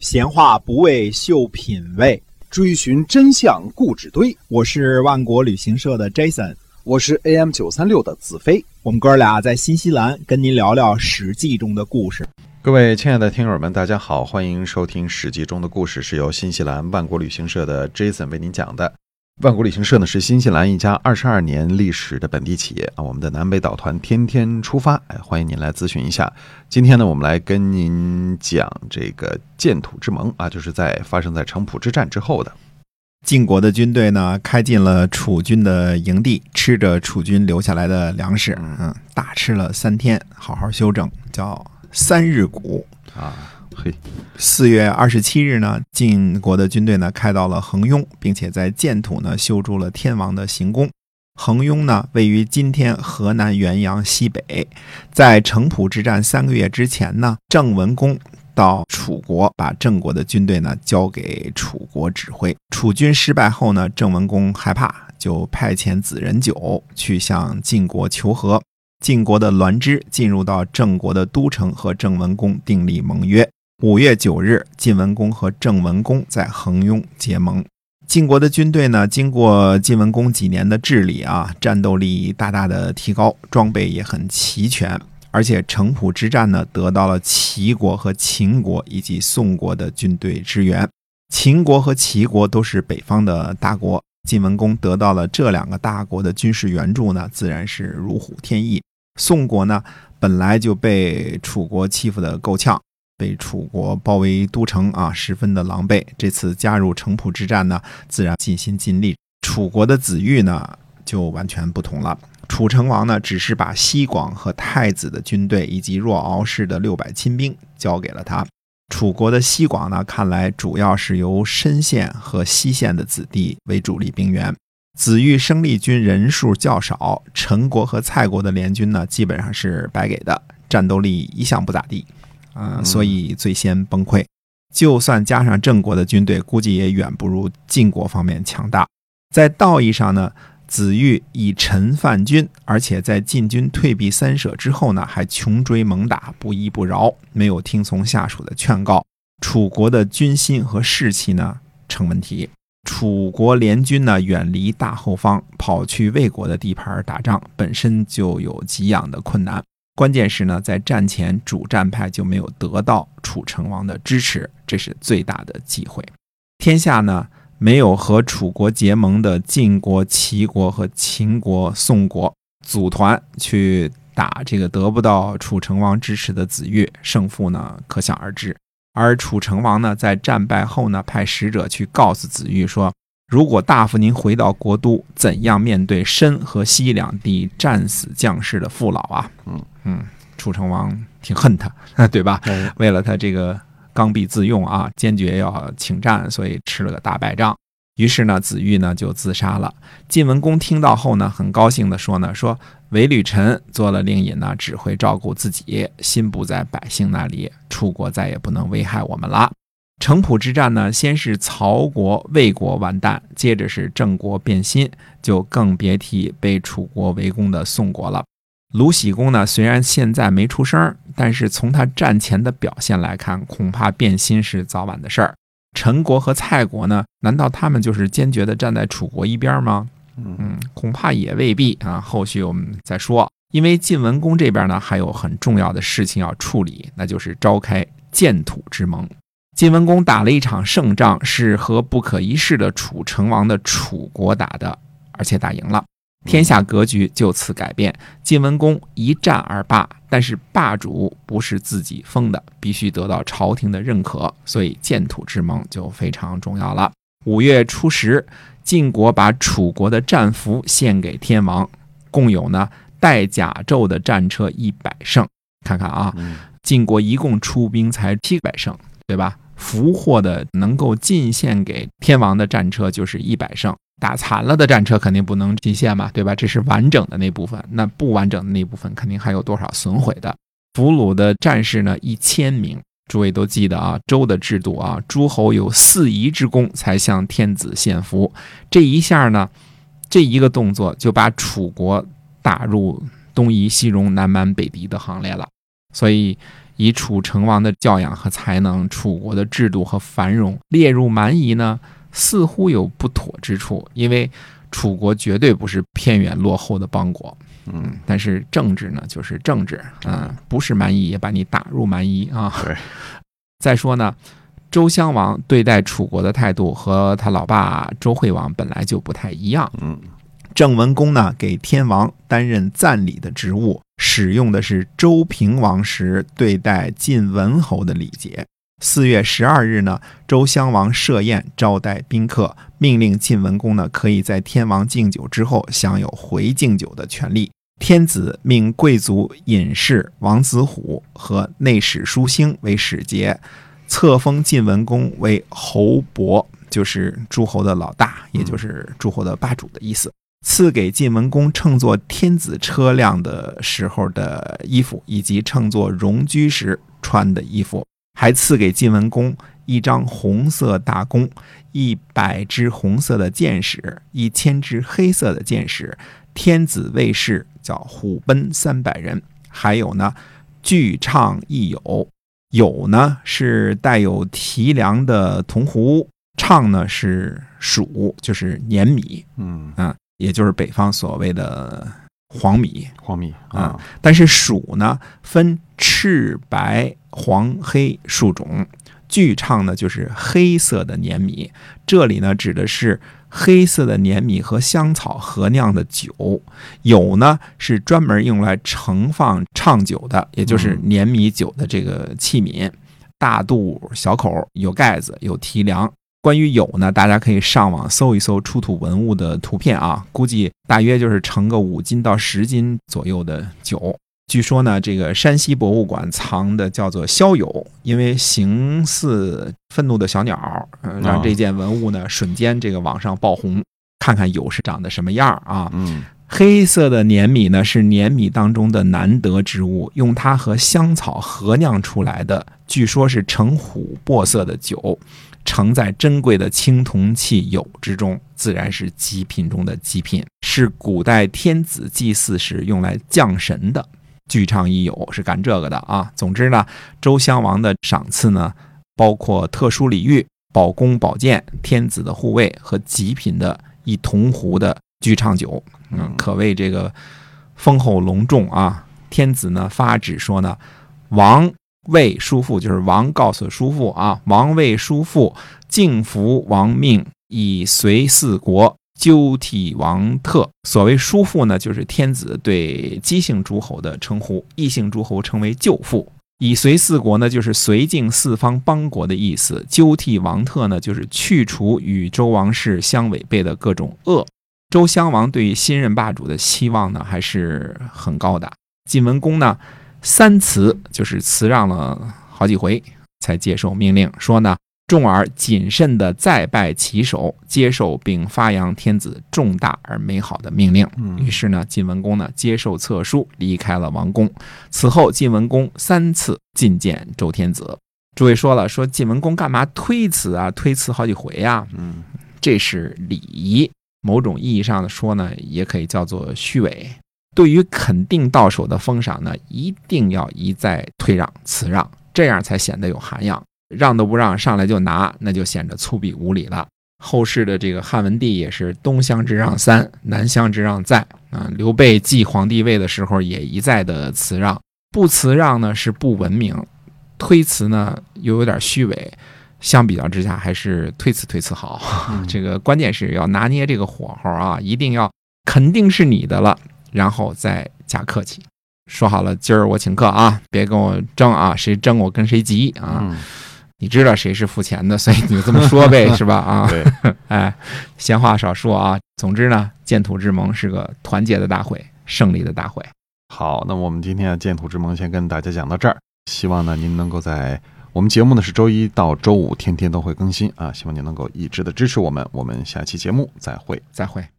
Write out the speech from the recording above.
闲话不为秀品味，追寻真相故纸堆。我是万国旅行社的 Jason，我是 AM 九三六的子飞。我们哥俩在新西兰跟您聊聊《史记》中的故事。各位亲爱的听友们，大家好，欢迎收听《史记》中的故事，是由新西兰万国旅行社的 Jason 为您讲的。万国旅行社呢是新西兰一家二十二年历史的本地企业啊，我们的南北岛团天天出发，哎，欢迎您来咨询一下。今天呢，我们来跟您讲这个建土之盟啊，就是在发生在城濮之战之后的晋国的军队呢，开进了楚军的营地，吃着楚军留下来的粮食，嗯，大吃了三天，好好休整，叫三日谷啊。嘿，四月二十七日呢，晋国的军队呢开到了横雍，并且在建土呢修筑了天王的行宫。横雍呢位于今天河南原阳西北。在城濮之战三个月之前呢，郑文公到楚国，把郑国的军队呢交给楚国指挥。楚军失败后呢，郑文公害怕，就派遣子人九去向晋国求和。晋国的栾枝进入到郑国的都城，和郑文公订立盟约。五月九日，晋文公和郑文公在横雍结盟。晋国的军队呢，经过晋文公几年的治理啊，战斗力大大的提高，装备也很齐全，而且城濮之战呢，得到了齐国和秦国以及宋国的军队支援。秦国和齐国都是北方的大国，晋文公得到了这两个大国的军事援助呢，自然是如虎添翼。宋国呢，本来就被楚国欺负的够呛。被楚国包围都城啊，十分的狼狈。这次加入城濮之战呢，自然尽心尽力。楚国的子玉呢，就完全不同了。楚成王呢，只是把西广和太子的军队以及若敖氏的六百亲兵交给了他。楚国的西广呢，看来主要是由申县和西县的子弟为主力兵员。子玉生力军人数较少，陈国和蔡国的联军呢，基本上是白给的，战斗力一向不咋地。嗯，所以最先崩溃。就算加上郑国的军队，估计也远不如晋国方面强大。在道义上呢，子玉以臣犯君，而且在晋军退避三舍之后呢，还穷追猛打，不依不饶，没有听从下属的劝告。楚国的军心和士气呢成问题。楚国联军呢远离大后方，跑去魏国的地盘打仗，本身就有给养的困难。关键是呢，在战前主战派就没有得到楚成王的支持，这是最大的忌讳。天下呢，没有和楚国结盟的晋国、齐国和秦国、宋国组团去打这个得不到楚成王支持的子玉，胜负呢可想而知。而楚成王呢，在战败后呢，派使者去告诉子玉说。如果大夫您回到国都，怎样面对申和西两地战死将士的父老啊？嗯嗯，楚成王挺恨他，对吧？为了他这个刚愎自用啊，坚决要请战，所以吃了个大败仗。于是呢，子玉呢就自杀了。晋文公听到后呢，很高兴地说呢：“说韦履臣做了令尹呢，只会照顾自己，心不在百姓那里，楚国再也不能危害我们了。”城濮之战呢，先是曹国、魏国完蛋，接着是郑国变心，就更别提被楚国围攻的宋国了。鲁僖公呢，虽然现在没出声，但是从他战前的表现来看，恐怕变心是早晚的事儿。陈国和蔡国呢，难道他们就是坚决的站在楚国一边吗？嗯，恐怕也未必啊。后续我们再说。因为晋文公这边呢，还有很重要的事情要处理，那就是召开建土之盟。晋文公打了一场胜仗，是和不可一世的楚成王的楚国打的，而且打赢了，天下格局就此改变。晋文公一战而霸，但是霸主不是自己封的，必须得到朝廷的认可，所以建土之盟就非常重要了。五月初十，晋国把楚国的战俘献给天王，共有呢带甲胄的战车一百乘。看看啊，晋国一共出兵才七百乘，对吧？俘获的能够进献给天王的战车就是一百乘，打残了的战车肯定不能进献嘛，对吧？这是完整的那部分，那不完整的那部分肯定还有多少损毁的。俘虏的战士呢一千名，诸位都记得啊，周的制度啊，诸侯有四夷之功才向天子献俘，这一下呢，这一个动作就把楚国打入东夷、西戎、南蛮、北狄的行列了，所以。以楚成王的教养和才能、楚国的制度和繁荣列入蛮夷呢，似乎有不妥之处，因为楚国绝对不是偏远落后的邦国。嗯，但是政治呢，就是政治，嗯，不是蛮夷也把你打入蛮夷啊。对。再说呢，周襄王对待楚国的态度和他老爸周惠王本来就不太一样。嗯，郑文公呢，给天王担任赞礼的职务，使用的是周平王时对待晋文侯的礼节。四月十二日呢，周襄王设宴招待宾客，命令晋文公呢，可以在天王敬酒之后享有回敬酒的权利。天子命贵族隐士王子虎和内史书兴为使节，册封晋文公为侯伯，就是诸侯的老大，也就是诸侯的霸主的意思。赐给晋文公乘坐天子车辆的时候的衣服，以及乘坐戎居时穿的衣服，还赐给晋文公一张红色大弓、一百支红色的箭矢、一千支黑色的箭矢。天子卫士叫虎贲三百人，还有呢，巨唱亦有，有呢是带有提梁的铜壶，唱呢是黍，就是碾米，嗯啊，也就是北方所谓的黄米黄米啊。但是黍呢分赤白黄黑数种，巨唱呢就是黑色的黏米，这里呢指的是。黑色的黏米和香草合酿的酒，有呢是专门用来盛放畅酒的，也就是黏米酒的这个器皿，大肚小口，有盖子，有提梁。关于有呢，大家可以上网搜一搜出土文物的图片啊，估计大约就是盛个五斤到十斤左右的酒。据说呢，这个山西博物馆藏的叫做肖友，因为形似愤怒的小鸟，嗯，让这件文物呢瞬间这个网上爆红。看看友是长得什么样啊？嗯，黑色的粘米呢是粘米当中的难得之物，用它和香草合酿出来的，据说是呈琥珀色的酒，盛在珍贵的青铜器釉之中，自然是极品中的极品，是古代天子祭祀时用来降神的。剧唱亦有是干这个的啊。总之呢，周襄王的赏赐呢，包括特殊礼遇、宝弓宝剑、天子的护卫和极品的一铜壶的剧唱酒，嗯，可谓这个丰厚隆重啊。天子呢发旨说呢，王魏叔父就是王告诉叔父啊，王魏叔父敬服王命，以随四国。鸠替王特，所谓叔父呢，就是天子对姬姓诸侯的称呼；异姓诸侯称为舅父。以随四国呢，就是绥靖四方邦国的意思。鸠替王特呢，就是去除与周王室相违背的各种恶。周襄王对于新任霸主的期望呢，还是很高的。晋文公呢，三辞就是辞让了好几回，才接受命令，说呢。重而谨慎地再拜其手，接受并发扬天子重大而美好的命令。于是呢，晋文公呢接受册书，离开了王宫。此后，晋文公三次觐见周天子。诸位说了，说晋文公干嘛推辞啊？推辞好几回呀？嗯，这是礼仪。某种意义上的说呢，也可以叫做虚伪。对于肯定到手的封赏呢，一定要一再退让辞让，这样才显得有涵养。让都不让，上来就拿，那就显得粗鄙无礼了。后世的这个汉文帝也是东乡之让三，南乡之让在啊。刘备继皇帝位的时候也一再的辞让，不辞让呢是不文明，推辞呢又有点虚伪。相比较之下，还是推辞推辞好。这个关键是要拿捏这个火候啊，一定要肯定是你的了，然后再加客气。说好了，今儿我请客啊，别跟我争啊，谁争我跟谁急啊。你知道谁是付钱的，所以你就这么说呗，是吧？啊，对，哎，闲话少说啊。总之呢，建土之盟是个团结的大会，胜利的大会。好，那我们今天的建土之盟先跟大家讲到这儿。希望呢，您能够在我们节目呢是周一到周五天天都会更新啊，希望您能够一直的支持我们。我们下期节目再会，再会。